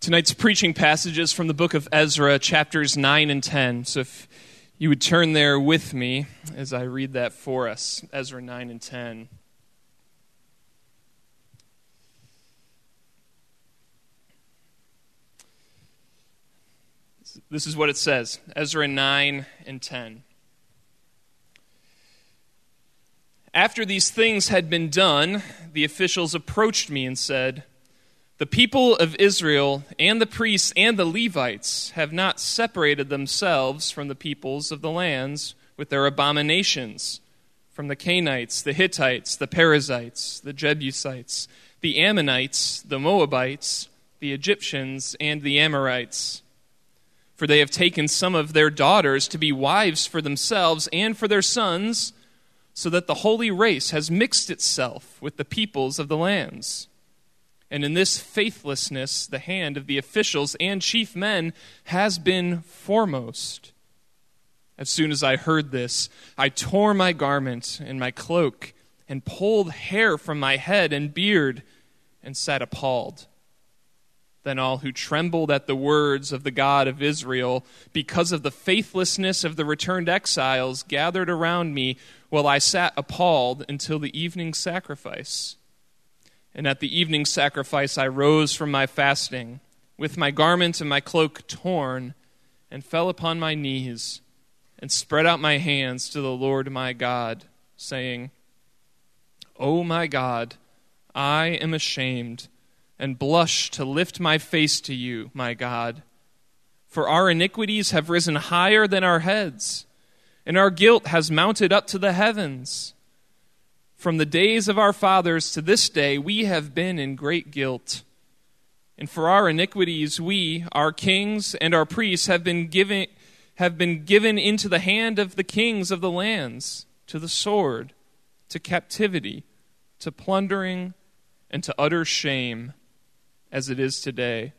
Tonight's preaching passages from the book of Ezra, chapters 9 and 10. So if you would turn there with me as I read that for us Ezra 9 and 10. This is what it says Ezra 9 and 10. After these things had been done, the officials approached me and said, the people of Israel and the priests and the Levites have not separated themselves from the peoples of the lands with their abominations, from the Canaanites, the Hittites, the Perizzites, the Jebusites, the Ammonites, the Moabites, the Egyptians, and the Amorites. For they have taken some of their daughters to be wives for themselves and for their sons, so that the holy race has mixed itself with the peoples of the lands. And in this faithlessness, the hand of the officials and chief men has been foremost. As soon as I heard this, I tore my garment and my cloak and pulled hair from my head and beard and sat appalled. Then all who trembled at the words of the God of Israel because of the faithlessness of the returned exiles gathered around me while I sat appalled until the evening sacrifice. And at the evening sacrifice, I rose from my fasting, with my garment and my cloak torn, and fell upon my knees, and spread out my hands to the Lord my God, saying, O my God, I am ashamed, and blush to lift my face to you, my God. For our iniquities have risen higher than our heads, and our guilt has mounted up to the heavens. From the days of our fathers to this day, we have been in great guilt. And for our iniquities, we, our kings and our priests, have been given, have been given into the hand of the kings of the lands, to the sword, to captivity, to plundering, and to utter shame, as it is today.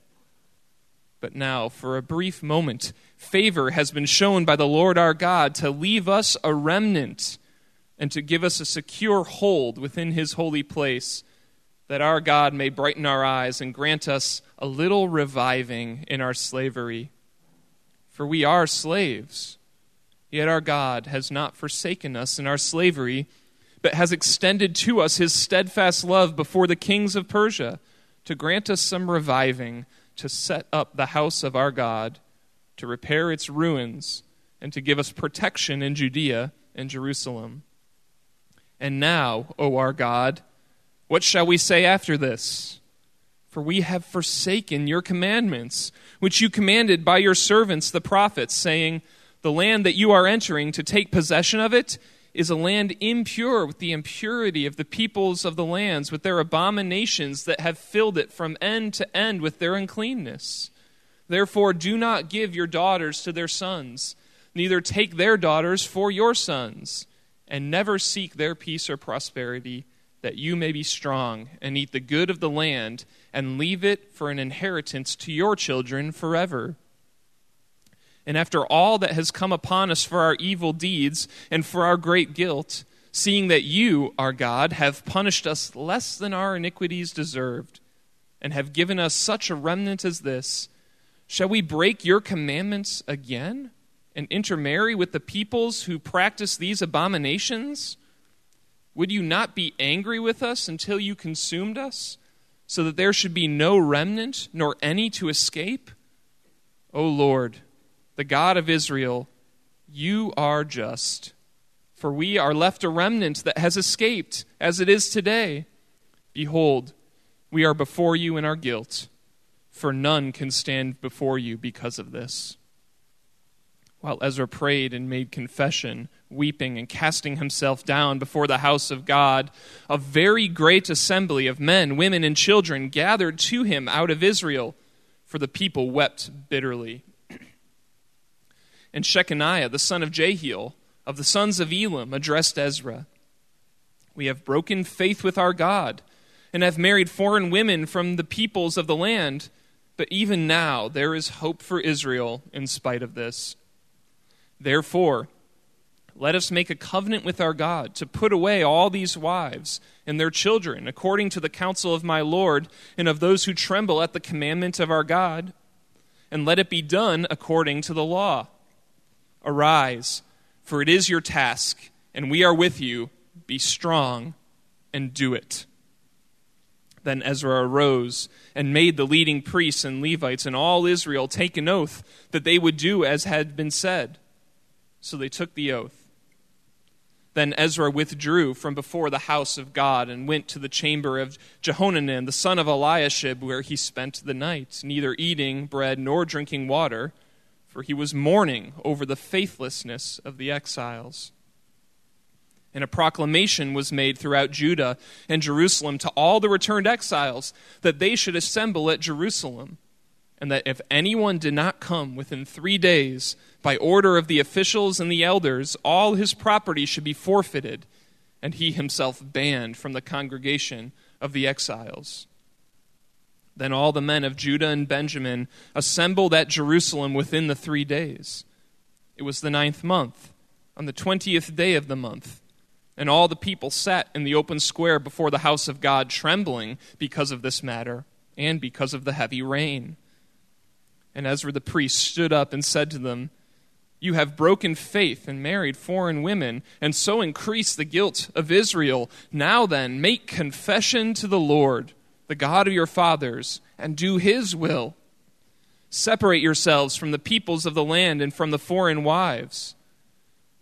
But now, for a brief moment, favor has been shown by the Lord our God to leave us a remnant and to give us a secure hold within his holy place, that our God may brighten our eyes and grant us a little reviving in our slavery. For we are slaves, yet our God has not forsaken us in our slavery, but has extended to us his steadfast love before the kings of Persia, to grant us some reviving, to set up the house of our God, to repair its ruins, and to give us protection in Judea and Jerusalem. And now, O our God, what shall we say after this? For we have forsaken your commandments, which you commanded by your servants the prophets, saying, The land that you are entering to take possession of it is a land impure with the impurity of the peoples of the lands, with their abominations that have filled it from end to end with their uncleanness. Therefore, do not give your daughters to their sons, neither take their daughters for your sons and never seek their peace or prosperity, that you may be strong and eat the good of the land and leave it for an inheritance to your children forever. And after all that has come upon us for our evil deeds and for our great guilt, seeing that you, our God, have punished us less than our iniquities deserved, and have given us such a remnant as this, shall we break your commandments again? And intermarry with the peoples who practice these abominations? Would you not be angry with us until you consumed us, so that there should be no remnant, nor any to escape? O Lord, the God of Israel, you are just. For we are left a remnant that has escaped, as it is today. Behold, we are before you in our guilt, for none can stand before you because of this. While Ezra prayed and made confession, weeping and casting himself down before the house of God, a very great assembly of men, women, and children gathered to him out of Israel, for the people wept bitterly. and Shecaniah, the son of Jehiel, of the sons of Elam, addressed Ezra We have broken faith with our God, and have married foreign women from the peoples of the land, but even now there is hope for Israel in spite of this. Therefore, Let us make a covenant with our God to put away all these wives and their children, according to the counsel of my Lord and of those who tremble at the commandment of our God, and let it be done according to the law. Arise, for it is your task, and we are with you. Be strong and do it. Then Ezra arose and made the leading priests and Levites and all Israel take an oath that they would do as had been said. So they took the oath. Then Ezra withdrew from before the house of God and went to the chamber of Jehohanan, the son of Eliashib, where he spent the night, neither eating bread nor drinking water, for he was mourning over the faithlessness of the exiles. And a proclamation was made throughout Judah and Jerusalem to all the returned exiles that they should assemble at Jerusalem, and that if anyone did not come within three days, by order of the officials and the elders, all his property should be forfeited, and he himself banned from the congregation of the exiles. Then all the men of Judah and Benjamin assembled at Jerusalem within the three days. It was the ninth month, on the twentieth day of the month and all the people sat in the open square before the house of God, trembling because of this matter and because of the heavy rain. And Ezra the priest stood up and said to them, You have broken faith and married foreign women, and so increased the guilt of Israel. Now then, make confession to the Lord, the God of your fathers, and do his will. Separate yourselves from the peoples of the land and from the foreign wives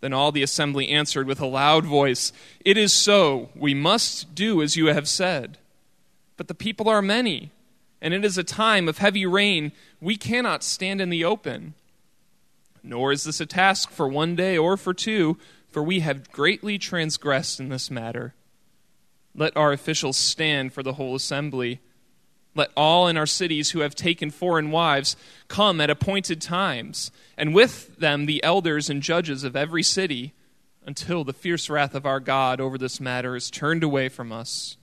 then all the assembly answered with a loud voice, It is so. We must do as you have said. But the people are many, and it is a time of heavy rain. We cannot stand in the open. Nor is this a task for one day or for two, for we have greatly transgressed in this matter. Let our officials stand for the whole assembly. Let all in our cities who have taken foreign wives come at appointed times, and with them the elders and judges of every city, until the fierce wrath of our God over this matter is turned away from us.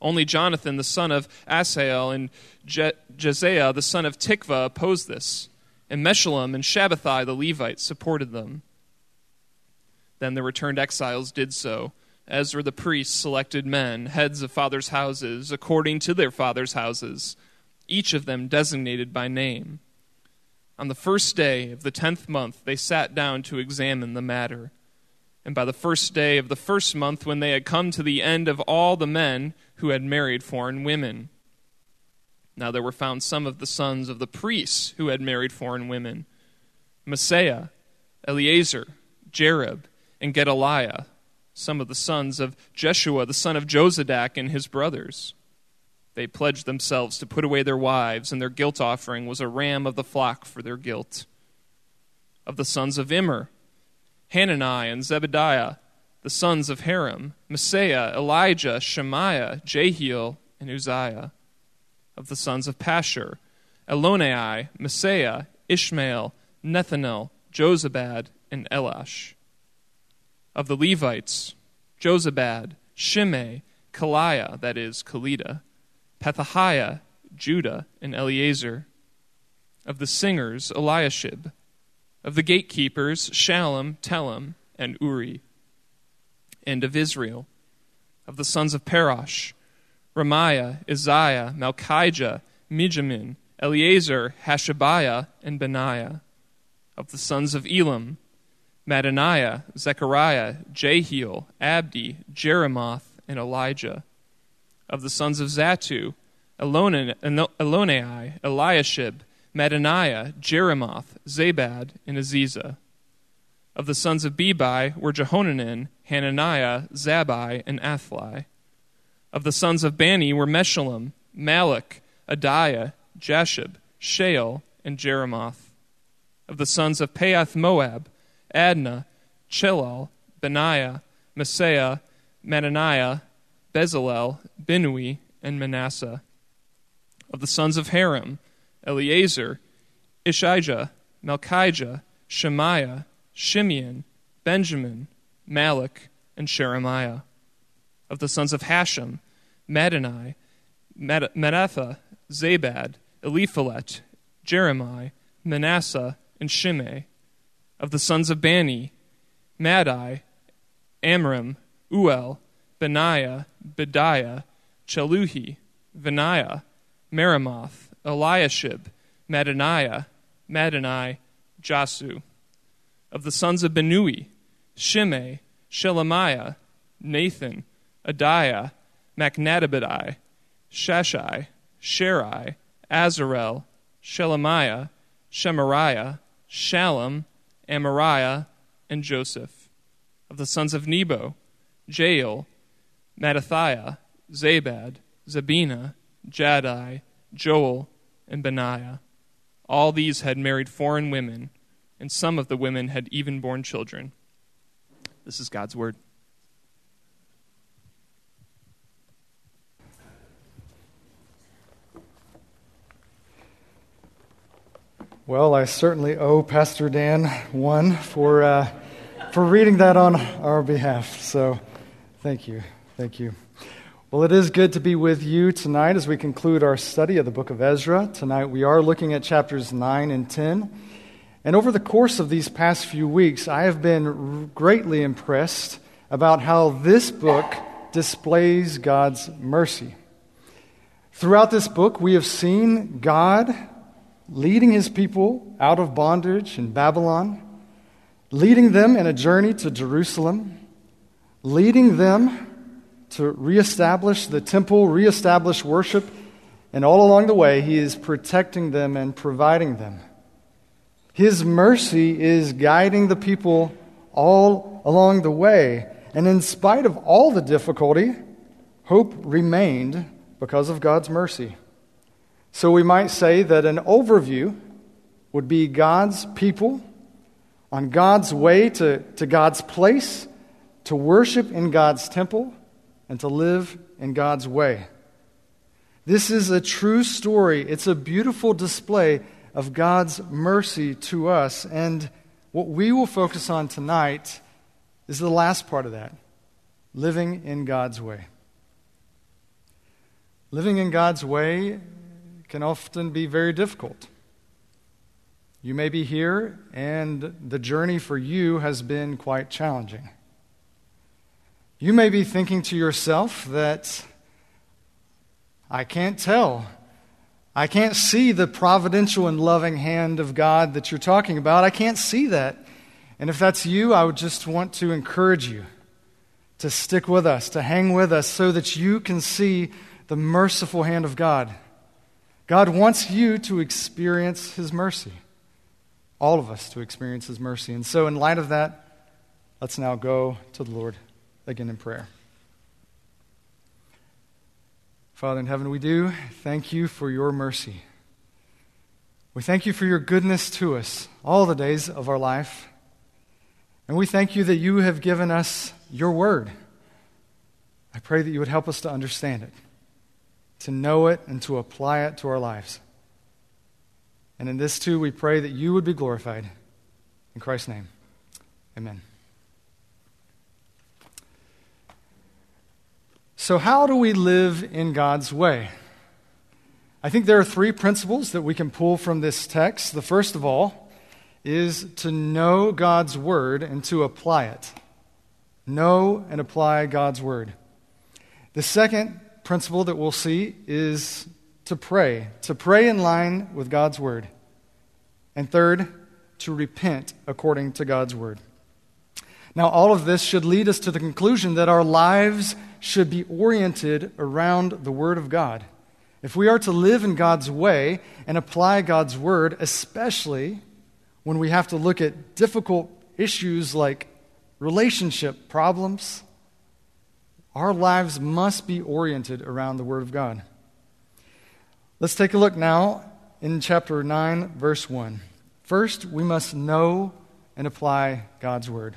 Only Jonathan, the son of Asahel, and Je- Jahzeiah, the son of Tikvah, opposed this, and Meshullam and Shabbethai, the Levites, supported them. Then the returned exiles did so Ezra the priest selected men, heads of fathers' houses, according to their fathers' houses, each of them designated by name. On the first day of the tenth month, they sat down to examine the matter. And by the first day of the first month, when they had come to the end of all the men who had married foreign women, now there were found some of the sons of the priests who had married foreign women Maaseiah, Eleazar, Jarib, and Gedaliah some of the sons of Jeshua, the son of Jozadak, and his brothers. They pledged themselves to put away their wives, and their guilt offering was a ram of the flock for their guilt. Of the sons of Immer, Hanani and Zebadiah, the sons of Harim, Maaseiah, Elijah, Shemaiah, Jehiel, and Uzziah. Of the sons of Pashhur, Elioenai, Maaseiah, Ishmael, Nethanel, Jozabad, and Elasah of the Levites, Jozabad, Shimei, Kelaiah, that is, Kelita, Pethahiah, Judah, and Eleazar. Of the singers, Eliashib. Of the gatekeepers, Shallum, Telem, and Uri. And of Israel. Of the sons of Parosh, Ramiah, Isaiah, Malchijah, Mijamin, Eleazar, Hashabiah, and Benaiah. Of the sons of Elam, Mattaniah, Zechariah, Jehiel, Abdi, Jeremoth, and Elijah. Of the sons of Zattu, Elioenai, Eliashib, Mattaniah, Jeremoth, Zabad, and Aziza. Of the sons of Bebai were Jehohanan, Hananiah, Zabbai, and Athlai. Of the sons of Bani were Meshullam, Malluch, Adaiah, Jashub, Sheal, and Jeremoth. Of the sons of Pahath Moab, Adna, Chelal, Benaiah, Maaseiah, Mattaniah, Bezalel, Binnui, and Manasseh. Of the sons of Harim, Eleazar, Isshijah, Malchijah, Shemaiah, Shimeon, Benjamin, Malluch, and Shemariah. Of the sons of Hashum, Madani, Manasseh, Zabad, Eliphelet, Jeremiah, Manasseh, and Shimei of the sons of Bani, Madai, Amram, Uel, Benaiah, Bediah, Cheluhi, Venaiah, Meremoth, Eliashib, Mattaniah, Madani, Jaasu. Of the sons of Binnui, Shimei, Shelemiah, Nathan, Adaiah, Machnadabadai, Shashai, Sharai, Azarel, Shelemiah, Shemariah, Shallum, Amariah, and Joseph. Of the sons of Nebo, Jael, Mattithiah, Zabad, Zebina, Jaddai, Joel, and Benaiah. All these had married foreign women, and some of the women had even borne children. This is God's word. Well, I certainly owe Pastor Dan one for, uh, for reading that on our behalf. So thank you. Thank you. Well, it is good to be with you tonight as we conclude our study of the book of Ezra. Tonight we are looking at chapters 9 and 10. And over the course of these past few weeks, I have been greatly impressed about how this book displays God's mercy. Throughout this book, we have seen God leading his people out of bondage in Babylon, leading them in a journey to Jerusalem, leading them to reestablish the temple, reestablish worship, and all along the way, he is protecting them and providing them. His mercy is guiding the people all along the way. And in spite of all the difficulty, hope remained because of God's mercy. So we might say that an overview would be God's people on God's way to, to God's place, to worship in God's temple, and to live in God's way. This is a true story. It's a beautiful display of God's mercy to us. And what we will focus on tonight is the last part of that living in God's way. Living in God's way can often be very difficult. You may be here, and the journey for you has been quite challenging. You may be thinking to yourself that I can't tell. I can't see the providential and loving hand of God that you're talking about. I can't see that. And if that's you, I would just want to encourage you to stick with us, to hang with us, so that you can see the merciful hand of God. God wants you to experience His mercy. All of us to experience His mercy. And so, in light of that, let's now go to the Lord again in prayer. Father in heaven, we do thank you for your mercy. We thank you for your goodness to us all the days of our life. And we thank you that you have given us your word. I pray that you would help us to understand it to know it and to apply it to our lives. And in this too, we pray that you would be glorified. In Christ's name, amen. So, how do we live in God's way? I think there are three principles that we can pull from this text. The first of all is to know God's word and to apply it. Know and apply God's word. The second principle that we'll see is to pray, to pray in line with God's word. And third, to repent according to God's word. Now, all of this should lead us to the conclusion that our lives should be oriented around the Word of God. If we are to live in God's way and apply God's Word, especially when we have to look at difficult issues like relationship problems, our lives must be oriented around the Word of God. Let's take a look now in chapter 9, verse 1. First, we must know and apply God's Word.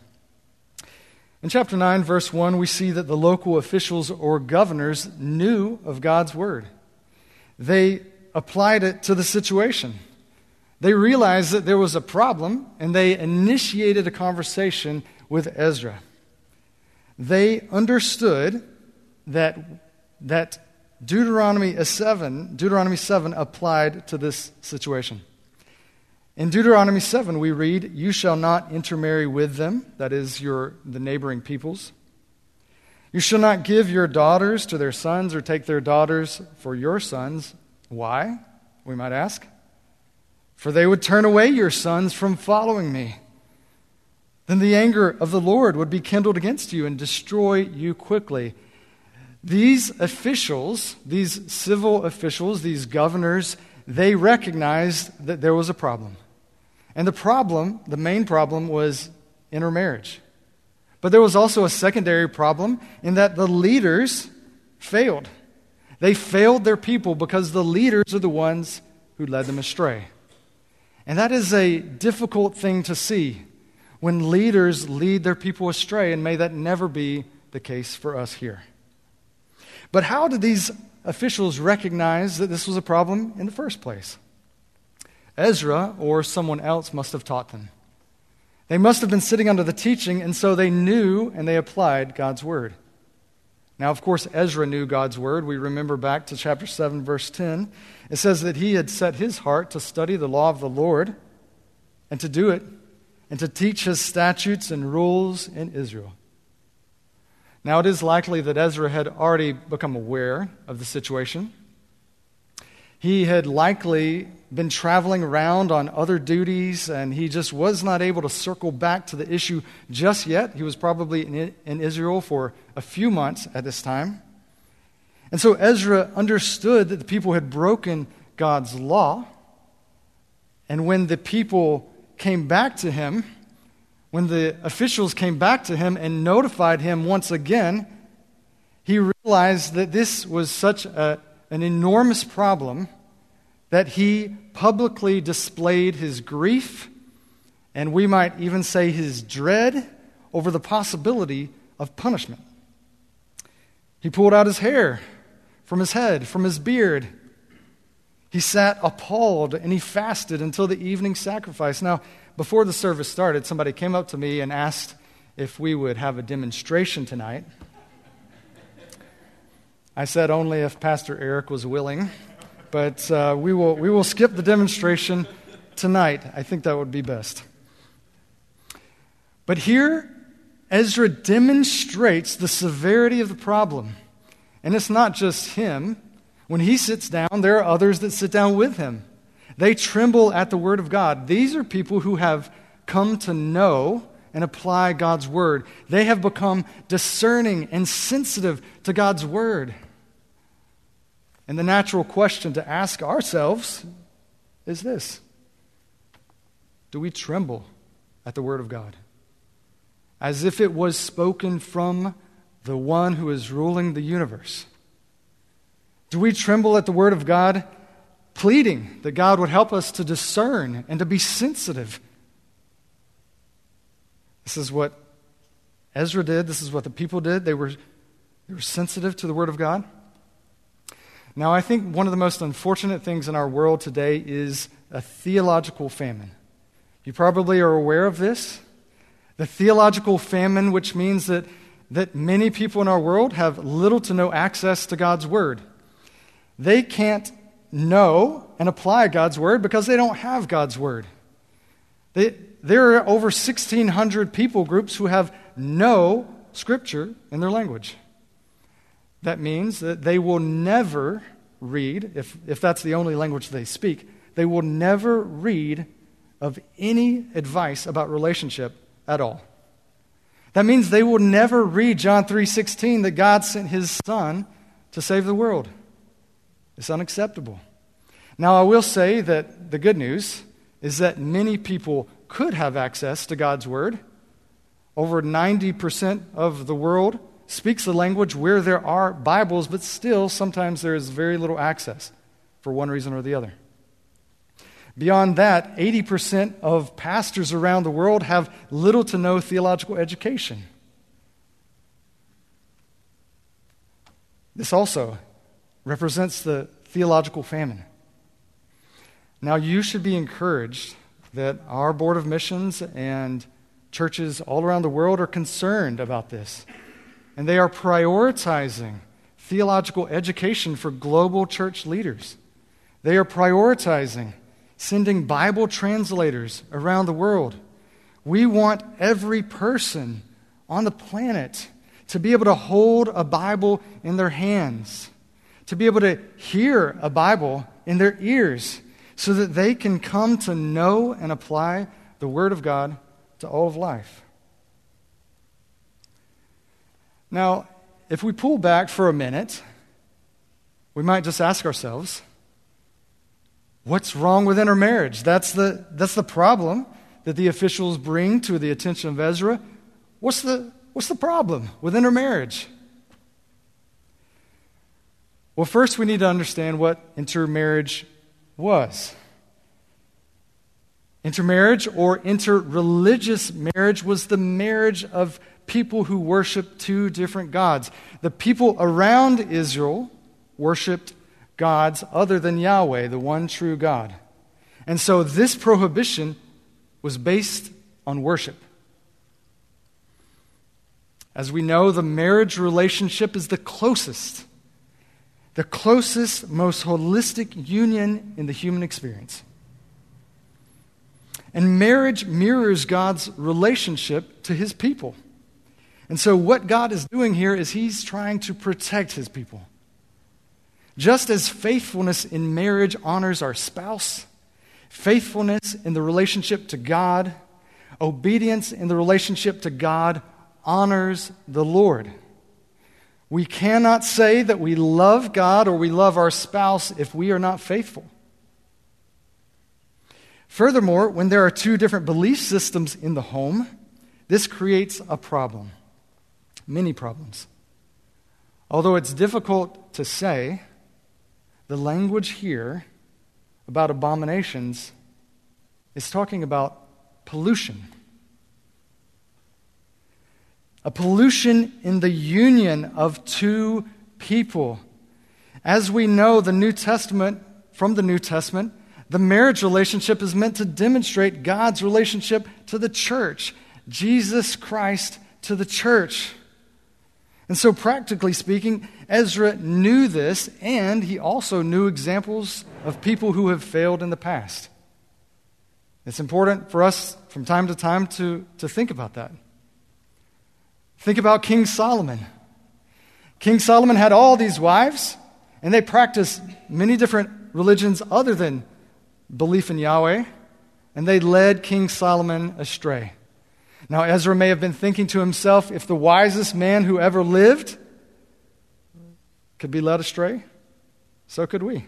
In chapter 9, verse 1, we see that the local officials or governors knew of God's Word. They applied it to the situation. They realized that there was a problem, and they initiated a conversation with Ezra they understood that, that Deuteronomy 7, Deuteronomy 7 applied to this situation. In Deuteronomy 7, we read, You shall not intermarry with them, that is, your, the neighboring peoples. You shall not give your daughters to their sons or take their daughters for your sons. Why? We might ask. For they would turn away your sons from following me. Then the anger of the Lord would be kindled against you and destroy you quickly. These officials, these civil officials, these governors, they recognized that there was a problem. And the problem, the main problem, was intermarriage. But there was also a secondary problem in that the leaders failed. They failed their people because the leaders are the ones who led them astray. And that is a difficult thing to see when leaders lead their people astray, and may that never be the case for us here. But how did these officials recognize that this was a problem in the first place? Ezra or someone else must have taught them. They must have been sitting under the teaching, and so they knew and they applied God's word. Now, of course, Ezra knew God's word. We remember back to chapter 7, verse 10. It says that he had set his heart to study the law of the Lord and to do it and to teach his statutes and rules in Israel. Now, it is likely that Ezra had already become aware of the situation. He had likely been traveling around on other duties, and he just was not able to circle back to the issue just yet. He was probably in, in Israel for a few months at this time. And so Ezra understood that the people had broken God's law. And when the people came back to him, when the officials came back to him and notified him once again, he realized that this was such a, an enormous problem that he publicly displayed his grief, and we might even say his dread over the possibility of punishment. He pulled out his hair from his head, from his beard. He sat appalled and he fasted until the evening sacrifice. Now, before the service started, somebody came up to me and asked if we would have a demonstration tonight. I said only if Pastor Eric was willing, but uh, we, will, we will skip the demonstration tonight. I think that would be best. But here, Ezra demonstrates the severity of the problem. And it's not just him. When he sits down, there are others that sit down with him. They tremble at the word of God. These are people who have come to know and apply God's word. They have become discerning and sensitive to God's word. And the natural question to ask ourselves is this Do we tremble at the word of God? As if it was spoken from the one who is ruling the universe. Do we tremble at the word of God pleading that God would help us to discern and to be sensitive. This is what Ezra did. This is what the people did. They were, they were sensitive to the Word of God. Now, I think one of the most unfortunate things in our world today is a theological famine. You probably are aware of this. The theological famine, which means that, that many people in our world have little to no access to God's Word. They can't know and apply God's word because they don't have God's word. They, there are over 1,600 people groups who have no scripture in their language. That means that they will never read, if, if that's the only language they speak, they will never read of any advice about relationship at all. That means they will never read John 3:16 that God sent his son to save the world. It's unacceptable. Now, I will say that the good news is that many people could have access to God's Word. Over 90% of the world speaks a language where there are Bibles, but still, sometimes there is very little access for one reason or the other. Beyond that, 80% of pastors around the world have little to no theological education. This also represents the theological famine. Now, you should be encouraged that our Board of Missions and churches all around the world are concerned about this. And they are prioritizing theological education for global church leaders. They are prioritizing sending Bible translators around the world. We want every person on the planet to be able to hold a Bible in their hands, to be able to hear a Bible in their ears, so that they can come to know and apply the Word of God to all of life. Now, if we pull back for a minute, we might just ask ourselves, what's wrong with intermarriage? That's the, that's the problem that the officials bring to the attention of Ezra. What's the, what's the problem with intermarriage? Well, first we need to understand what intermarriage was. Intermarriage or interreligious marriage was the marriage of people who worshiped two different gods. The people around Israel worshiped gods other than Yahweh, the one true God. And so this prohibition was based on worship. As we know, the marriage relationship is the closest, the closest, most holistic union in the human experience. And marriage mirrors God's relationship to his people. And so, what God is doing here is he's trying to protect his people. Just as faithfulness in marriage honors our spouse, faithfulness in the relationship to God, obedience in the relationship to God honors the Lord. We cannot say that we love God or we love our spouse if we are not faithful. Furthermore, when there are two different belief systems in the home, this creates a problem, many problems. Although it's difficult to say, the language here about abominations is talking about pollution. A pollution in the union of two people. As we know, the New Testament, from the New Testament, the marriage relationship is meant to demonstrate God's relationship to the church, Jesus Christ to the church. And so, practically speaking, Ezra knew this, and he also knew examples of people who have failed in the past. It's important for us from time to time to, to think about that. Think about King Solomon. King Solomon had all these wives, and they practiced many different religions other than belief in Yahweh, and they led King Solomon astray. Now, Ezra may have been thinking to himself if the wisest man who ever lived could be led astray, so could we.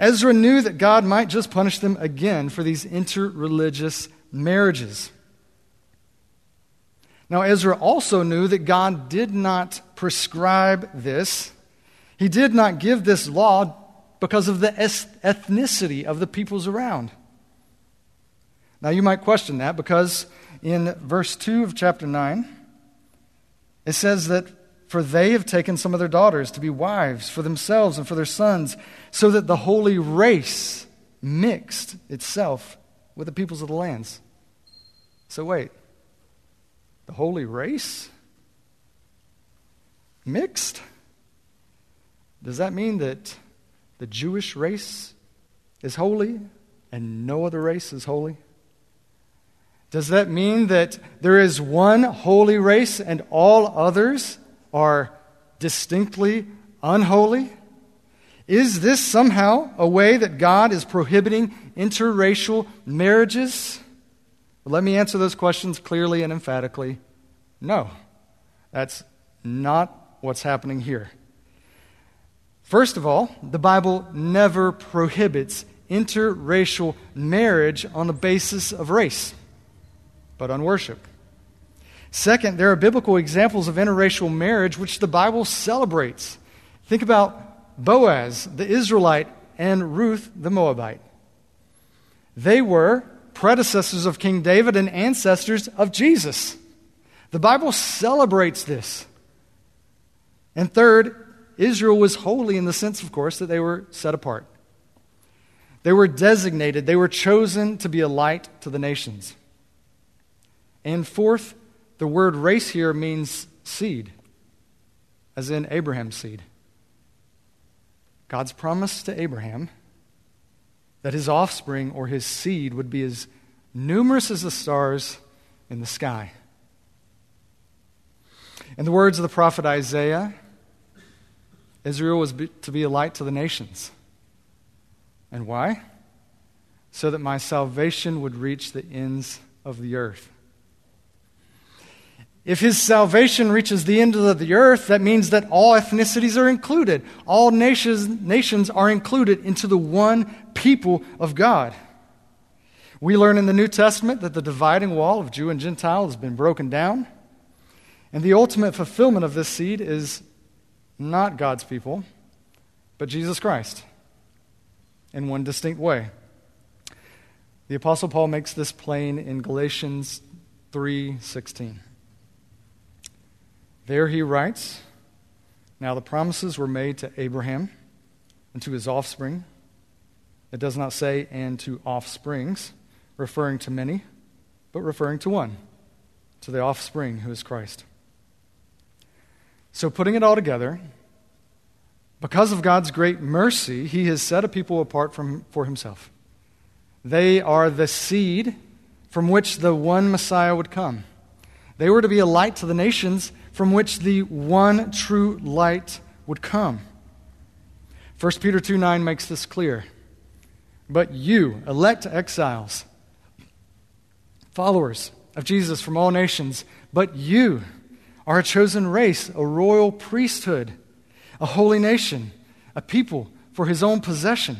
Ezra knew that God might just punish them again for these interreligious marriages. Now, Ezra also knew that God did not prescribe this. He did not give this law because of the ethnicity of the peoples around. Now, you might question that because in verse 2 of chapter 9, it says that for they have taken some of their daughters to be wives for themselves and for their sons, so that the holy race mixed itself with the peoples of the lands. So, wait, the holy race mixed? Does that mean that the Jewish race is holy and no other race is holy? Does that mean that there is one holy race and all others are distinctly unholy? Is this somehow a way that God is prohibiting interracial marriages? Let me answer those questions clearly and emphatically. No, that's not what's happening here. First of all, the Bible never prohibits interracial marriage on the basis of race but on worship. Second, there are biblical examples of interracial marriage which the Bible celebrates. Think about Boaz, the Israelite, and Ruth, the Moabite. They were predecessors of King David and ancestors of Jesus. The Bible celebrates this. And third, Israel was holy in the sense, of course, that they were set apart. They were designated, they were chosen to be a light to the nations. And fourth, the word race here means seed, as in Abraham's seed. God's promise to Abraham that his offspring or his seed would be as numerous as the stars in the sky. In the words of the prophet Isaiah, Israel was to be a light to the nations. And why? So that my salvation would reach the ends of the earth. If his salvation reaches the end of the earth, that means that all ethnicities are included. All nations, nations are included into the one people of God. We learn in the New Testament that the dividing wall of Jew and Gentile has been broken down. And the ultimate fulfillment of this seed is not God's people, but Jesus Christ in one distinct way. The apostle Paul makes this plain in Galatians 3:16. There he writes, Now the promises were made to Abraham and to his offspring. It does not say, and to offsprings, referring to many, but referring to one, to the offspring who is Christ. So, putting it all together, because of God's great mercy, he has set a people apart from, for himself. They are the seed from which the one Messiah would come. They were to be a light to the nations from which the one true light would come. 1 Peter 2 9 makes this clear. But you, elect exiles, followers of Jesus from all nations, but you are a chosen race, a royal priesthood, a holy nation, a people for his own possession,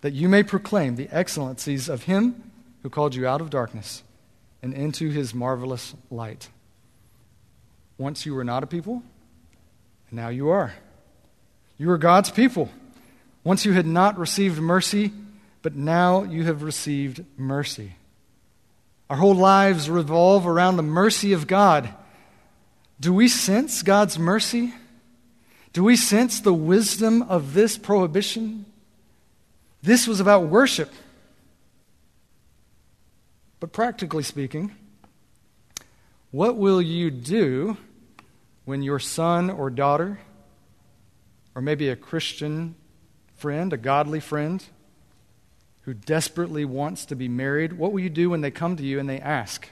that you may proclaim the excellencies of him who called you out of darkness and into his marvelous light. Once you were not a people, and now you are. You are God's people. Once you had not received mercy, but now you have received mercy. Our whole lives revolve around the mercy of God. Do we sense God's mercy? Do we sense the wisdom of this prohibition? This was about worship. But practically speaking, what will you do when your son or daughter, or maybe a Christian friend, a godly friend, who desperately wants to be married, what will you do when they come to you and they ask,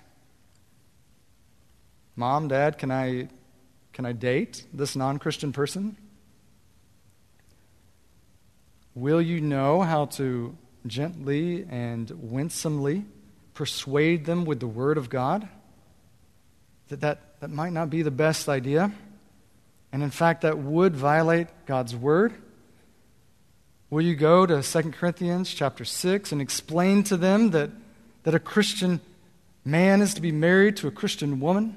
Mom, Dad, can I, can I date this non Christian person? Will you know how to gently and winsomely persuade them with the Word of God? That, that that might not be the best idea. And in fact, that would violate God's word. Will you go to 2 Corinthians chapter 6 and explain to them that, that a Christian man is to be married to a Christian woman?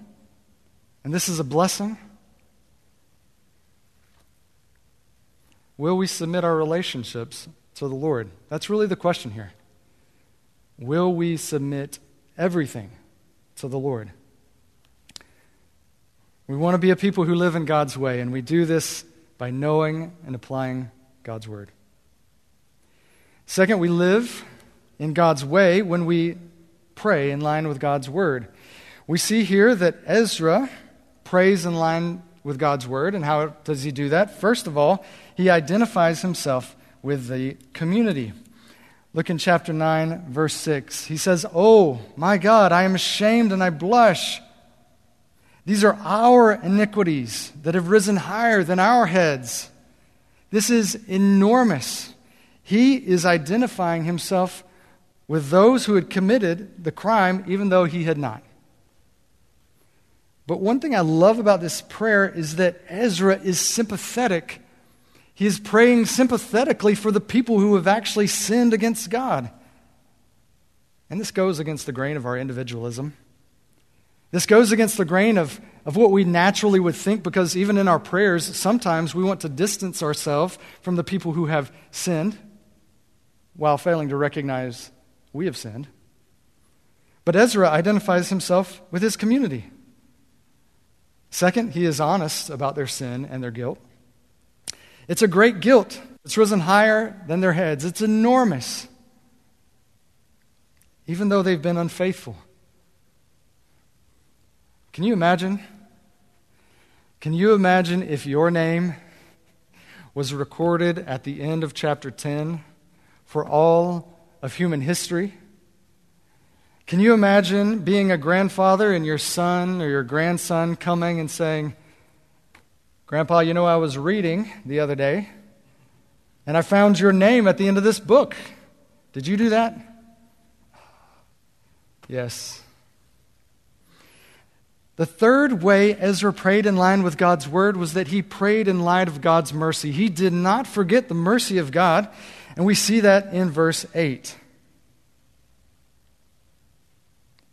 And this is a blessing? Will we submit our relationships to the Lord? That's really the question here. Will we submit everything to the Lord? We want to be a people who live in God's way, and we do this by knowing and applying God's word. Second, we live in God's way when we pray in line with God's word. We see here that Ezra prays in line with God's word, and how does he do that? First of all, he identifies himself with the community. Look in chapter 9, verse 6. He says, Oh, my God, I am ashamed and I blush. These are our iniquities that have risen higher than our heads. This is enormous. He is identifying himself with those who had committed the crime, even though he had not. But one thing I love about this prayer is that Ezra is sympathetic. He is praying sympathetically for the people who have actually sinned against God. And this goes against the grain of our individualism. This goes against the grain of, of what we naturally would think because even in our prayers, sometimes we want to distance ourselves from the people who have sinned while failing to recognize we have sinned. But Ezra identifies himself with his community. Second, he is honest about their sin and their guilt. It's a great guilt. It's risen higher than their heads. It's enormous. Even though they've been unfaithful. Can you imagine? Can you imagine if your name was recorded at the end of chapter 10 for all of human history. Can you imagine being a grandfather and your son or your grandson coming and saying, Grandpa, you know, I was reading the other day and I found your name at the end of this book. Did you do that? Yes. The third way Ezra prayed in line with God's word was that he prayed in light of God's mercy. He did not forget the mercy of God, and we see that in verse 8.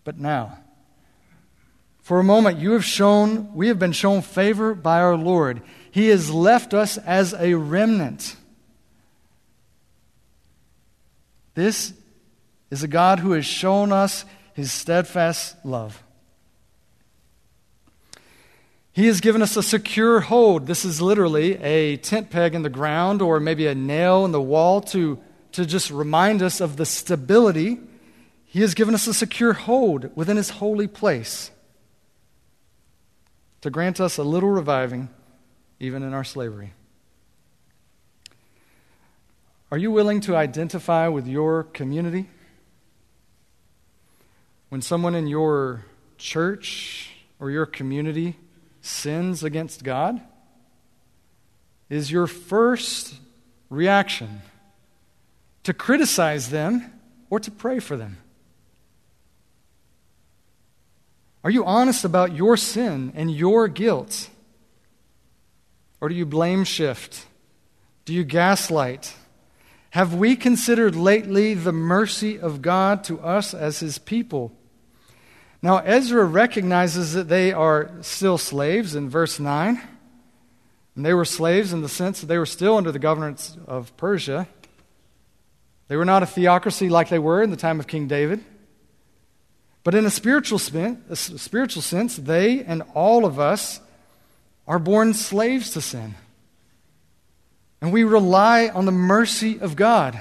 But now, for a moment, you have shown, we have been shown favor by our Lord. He has left us as a remnant. This is a God who has shown us his steadfast love. He has given us a secure hold. This is literally a tent peg in the ground or maybe a nail in the wall to, to just remind us of the stability. He has given us a secure hold within His holy place to grant us a little reviving even in our slavery. Are you willing to identify with your community? When someone in your church or your community sins against God? Is your first reaction to criticize them or to pray for them? Are you honest about your sin and your guilt? Or do you blame shift? Do you gaslight? Have we considered lately the mercy of God to us as his people? Now, Ezra recognizes that they are still slaves in verse 9. And they were slaves in the sense that they were still under the governance of Persia. They were not a theocracy like they were in the time of King David. But in a spiritual, a spiritual sense, they and all of us are born slaves to sin. And we rely on the mercy of God.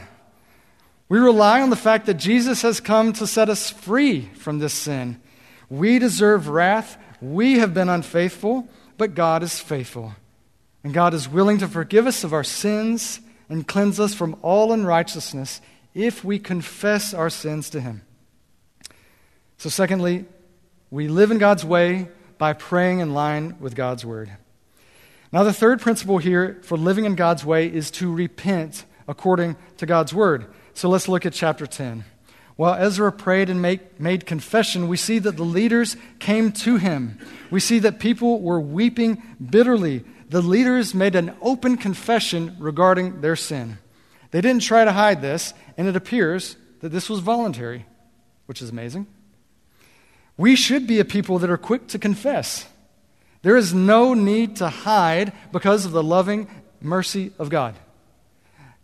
We rely on the fact that Jesus has come to set us free from this sin we deserve wrath. We have been unfaithful, but God is faithful. And God is willing to forgive us of our sins and cleanse us from all unrighteousness if we confess our sins to Him. So, secondly, we live in God's way by praying in line with God's word. Now, the third principle here for living in God's way is to repent according to God's word. So, let's look at chapter 10. While Ezra prayed and make, made confession, we see that the leaders came to him. We see that people were weeping bitterly. The leaders made an open confession regarding their sin. They didn't try to hide this, and it appears that this was voluntary, which is amazing. We should be a people that are quick to confess. There is no need to hide because of the loving mercy of God.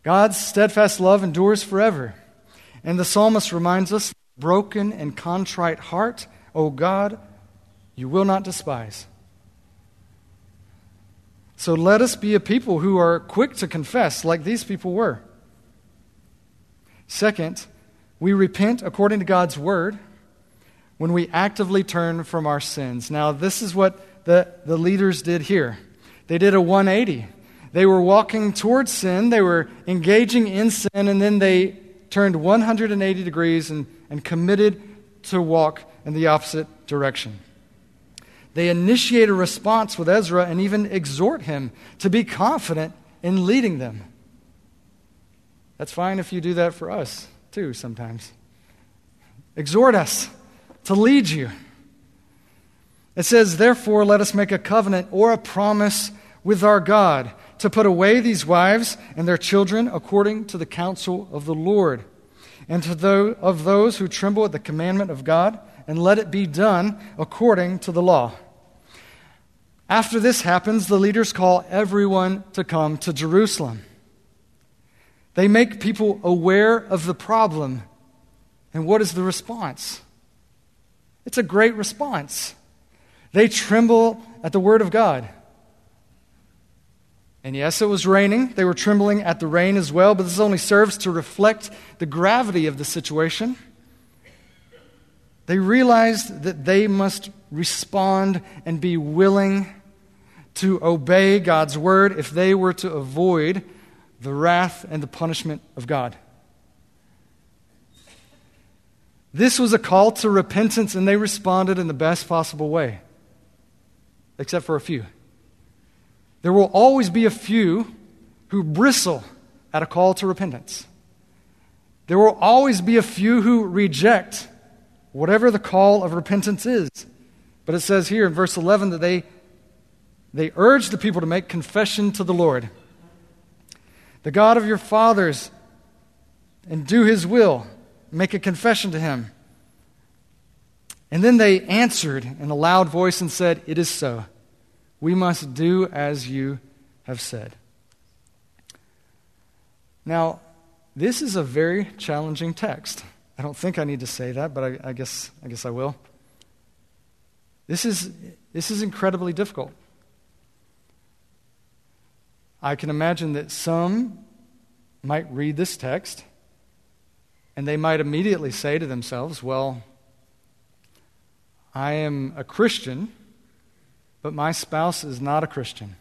God's steadfast love endures forever. And the psalmist reminds us broken and contrite heart, O God, you will not despise. So let us be a people who are quick to confess, like these people were. Second, we repent according to God's word when we actively turn from our sins. Now, this is what the, the leaders did here. They did a 180. They were walking towards sin, they were engaging in sin, and then they turned 180 degrees and, and committed to walk in the opposite direction. They initiate a response with Ezra and even exhort him to be confident in leading them. That's fine if you do that for us, too, sometimes. Exhort us to lead you. It says, Therefore, let us make a covenant or a promise with our God to put away these wives and their children according to the counsel of the Lord, and to those of those who tremble at the commandment of God, and let it be done according to the law. After this happens, the leaders call everyone to come to Jerusalem. They make people aware of the problem. And what is the response? It's a great response. They tremble at the word of God. And yes, it was raining. They were trembling at the rain as well, but this only serves to reflect the gravity of the situation. They realized that they must respond and be willing to obey God's word if they were to avoid the wrath and the punishment of God. This was a call to repentance, and they responded in the best possible way, except for a few. There will always be a few who bristle at a call to repentance. There will always be a few who reject whatever the call of repentance is. But it says here in verse 11 that they, they urge the people to make confession to the Lord. The God of your fathers, and do his will make a confession to him. And then they answered in a loud voice and said, It is so. We must do as you have said. Now, this is a very challenging text. I don't think I need to say that, but I, I, guess, I guess I will. This is, this is incredibly difficult. I can imagine that some might read this text and they might immediately say to themselves, Well, I am a Christian, but my spouse is not a Christian.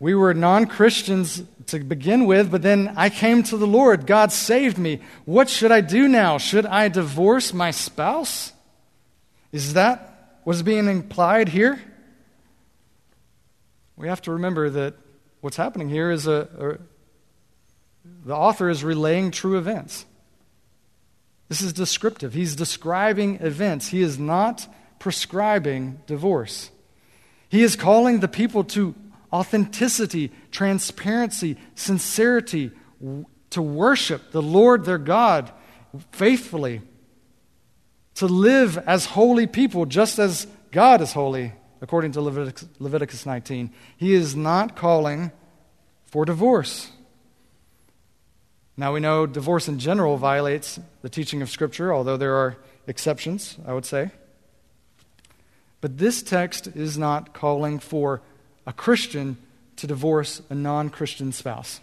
We were non Christians to begin with, but then I came to the Lord. God saved me. What should I do now? Should I divorce my spouse? Is that what's being implied here? We have to remember that what's happening here is a, a the author is relaying true events. This is descriptive. He's describing events. He is not prescribing divorce. He is calling the people to authenticity, transparency, sincerity, to worship the Lord their God faithfully, to live as holy people, just as God is holy, according to Leviticus, Leviticus 19. He is not calling for divorce. Now we know divorce in general violates the teaching of Scripture, although there are exceptions, I would say. But this text is not calling for a Christian to divorce a non Christian spouse.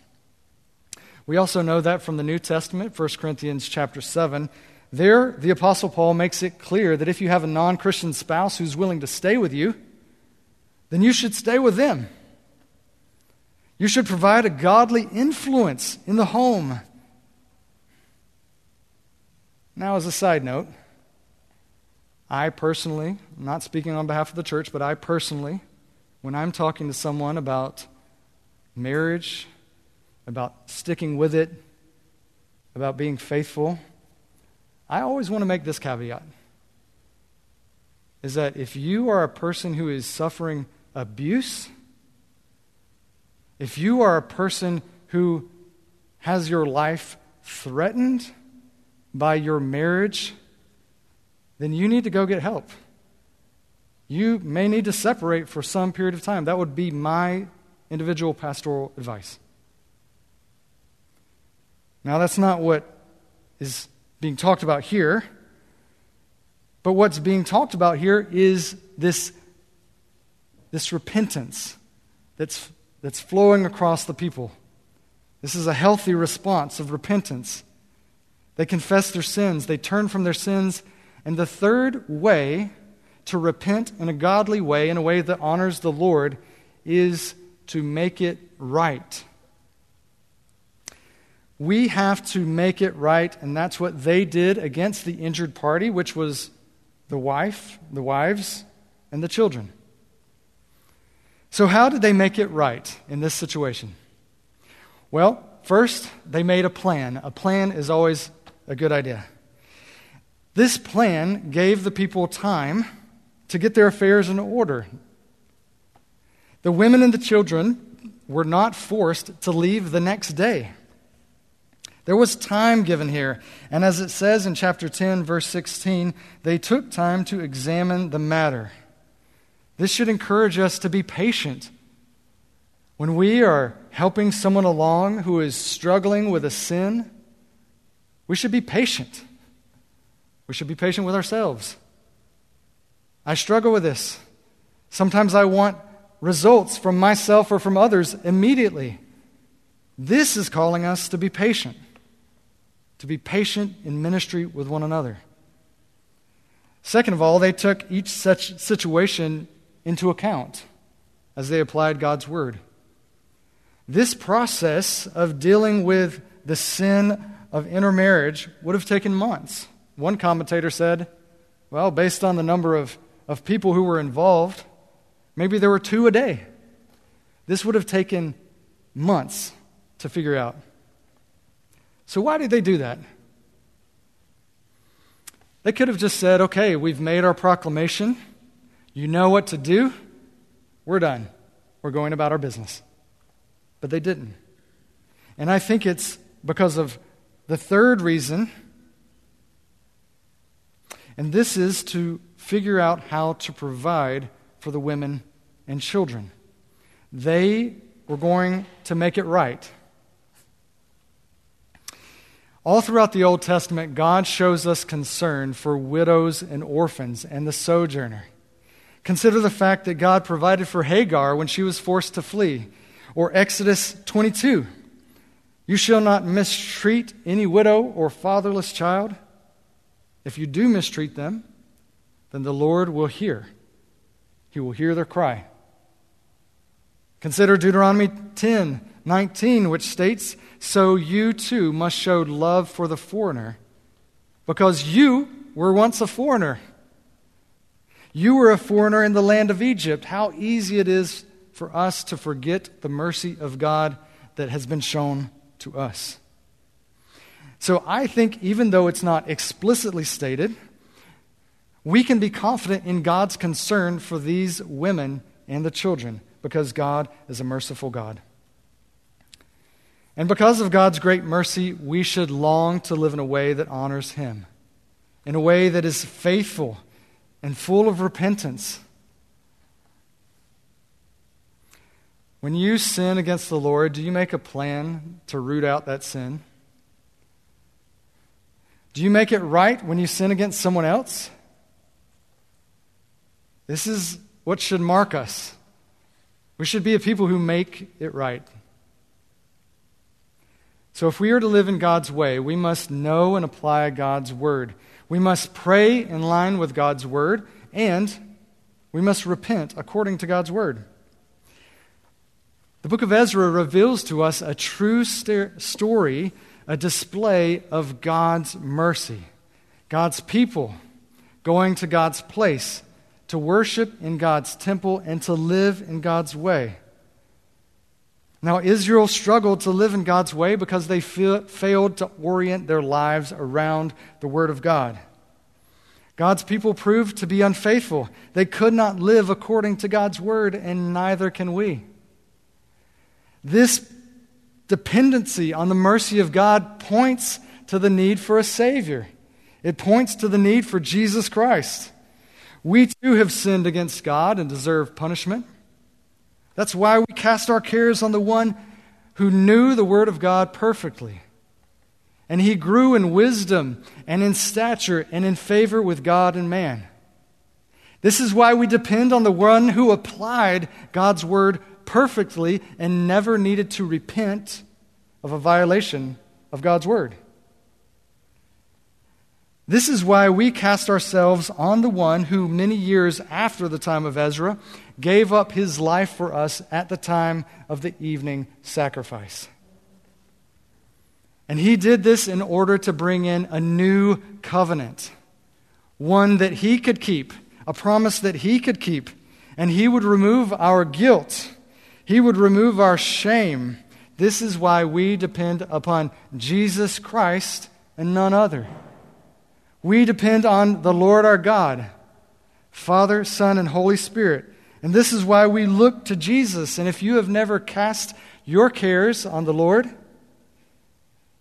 We also know that from the New Testament, 1 Corinthians chapter 7. There, the Apostle Paul makes it clear that if you have a non Christian spouse who's willing to stay with you, then you should stay with them. You should provide a godly influence in the home. Now, as a side note, I personally, I'm not speaking on behalf of the church, but I personally, when I'm talking to someone about marriage, about sticking with it, about being faithful, I always want to make this caveat is that if you are a person who is suffering abuse, if you are a person who has your life threatened by your marriage, then you need to go get help. You may need to separate for some period of time. That would be my individual pastoral advice. Now, that's not what is being talked about here. But what's being talked about here is this, this repentance that's that's flowing across the people. This is a healthy response of repentance. They confess their sins, they turn from their sins. And the third way to repent in a godly way, in a way that honors the Lord, is to make it right. We have to make it right, and that's what they did against the injured party, which was the wife, the wives, and the children. So, how did they make it right in this situation? Well, first, they made a plan. A plan is always a good idea. This plan gave the people time to get their affairs in order. The women and the children were not forced to leave the next day. There was time given here. And as it says in chapter 10, verse 16, they took time to examine the matter. This should encourage us to be patient. When we are helping someone along who is struggling with a sin, we should be patient. We should be patient with ourselves. I struggle with this. Sometimes I want results from myself or from others immediately. This is calling us to be patient, to be patient in ministry with one another. Second of all, they took each such situation into account as they applied God's word. This process of dealing with the sin of intermarriage would have taken months. One commentator said, well, based on the number of, of people who were involved, maybe there were two a day. This would have taken months to figure out. So, why did they do that? They could have just said, okay, we've made our proclamation. You know what to do. We're done. We're going about our business. But they didn't. And I think it's because of the third reason, and this is to figure out how to provide for the women and children. They were going to make it right. All throughout the Old Testament, God shows us concern for widows and orphans and the sojourner. Consider the fact that God provided for Hagar when she was forced to flee. Or Exodus 22 You shall not mistreat any widow or fatherless child. If you do mistreat them, then the Lord will hear. He will hear their cry. Consider Deuteronomy 10 19, which states, So you too must show love for the foreigner, because you were once a foreigner. You were a foreigner in the land of Egypt. How easy it is for us to forget the mercy of God that has been shown to us. So I think, even though it's not explicitly stated, we can be confident in God's concern for these women and the children because God is a merciful God. And because of God's great mercy, we should long to live in a way that honors Him, in a way that is faithful and full of repentance. When you sin against the Lord, do you make a plan to root out that sin? Do you make it right when you sin against someone else? This is what should mark us. We should be a people who make it right. So, if we are to live in God's way, we must know and apply God's word. We must pray in line with God's word, and we must repent according to God's word. The book of Ezra reveals to us a true st- story, a display of God's mercy. God's people going to God's place to worship in God's temple and to live in God's way. Now, Israel struggled to live in God's way because they failed to orient their lives around the Word of God. God's people proved to be unfaithful. They could not live according to God's Word, and neither can we. This dependency on the mercy of God points to the need for a Savior, it points to the need for Jesus Christ. We too have sinned against God and deserve punishment. That's why we cast our cares on the one who knew the Word of God perfectly. And he grew in wisdom and in stature and in favor with God and man. This is why we depend on the one who applied God's Word perfectly and never needed to repent of a violation of God's Word. This is why we cast ourselves on the one who, many years after the time of Ezra, gave up his life for us at the time of the evening sacrifice. And he did this in order to bring in a new covenant, one that he could keep, a promise that he could keep, and he would remove our guilt, he would remove our shame. This is why we depend upon Jesus Christ and none other. We depend on the Lord our God, Father, Son, and Holy Spirit. And this is why we look to Jesus. And if you have never cast your cares on the Lord,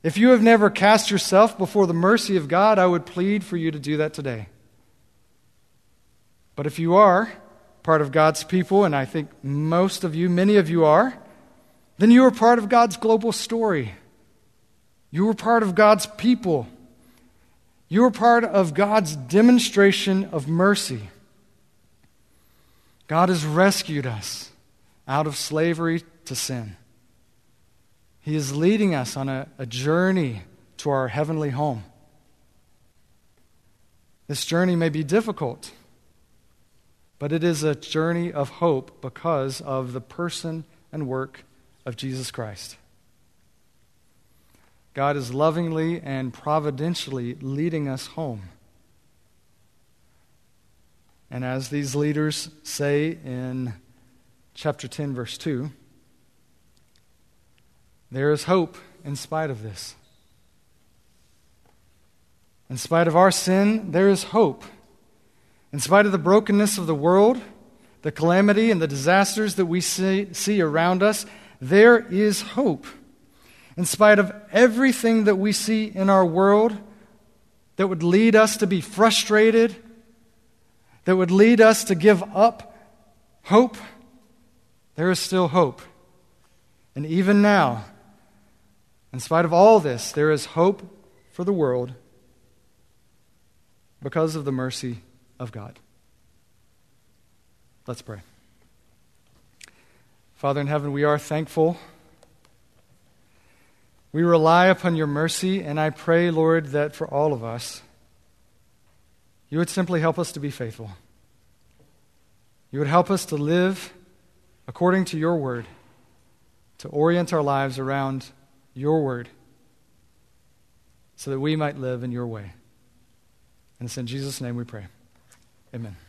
if you have never cast yourself before the mercy of God, I would plead for you to do that today. But if you are part of God's people, and I think most of you, many of you are, then you are part of God's global story. You are part of God's people. You are part of God's demonstration of mercy. God has rescued us out of slavery to sin. He is leading us on a, a journey to our heavenly home. This journey may be difficult, but it is a journey of hope because of the person and work of Jesus Christ. God is lovingly and providentially leading us home. And as these leaders say in chapter 10, verse 2, there is hope in spite of this. In spite of our sin, there is hope. In spite of the brokenness of the world, the calamity and the disasters that we see, see around us, there is hope. In spite of everything that we see in our world that would lead us to be frustrated, that would lead us to give up hope, there is still hope. And even now, in spite of all this, there is hope for the world because of the mercy of God. Let's pray. Father in heaven, we are thankful. We rely upon your mercy, and I pray, Lord, that for all of us, you would simply help us to be faithful. You would help us to live according to your word, to orient our lives around your word, so that we might live in your way. And it's in Jesus' name we pray. Amen.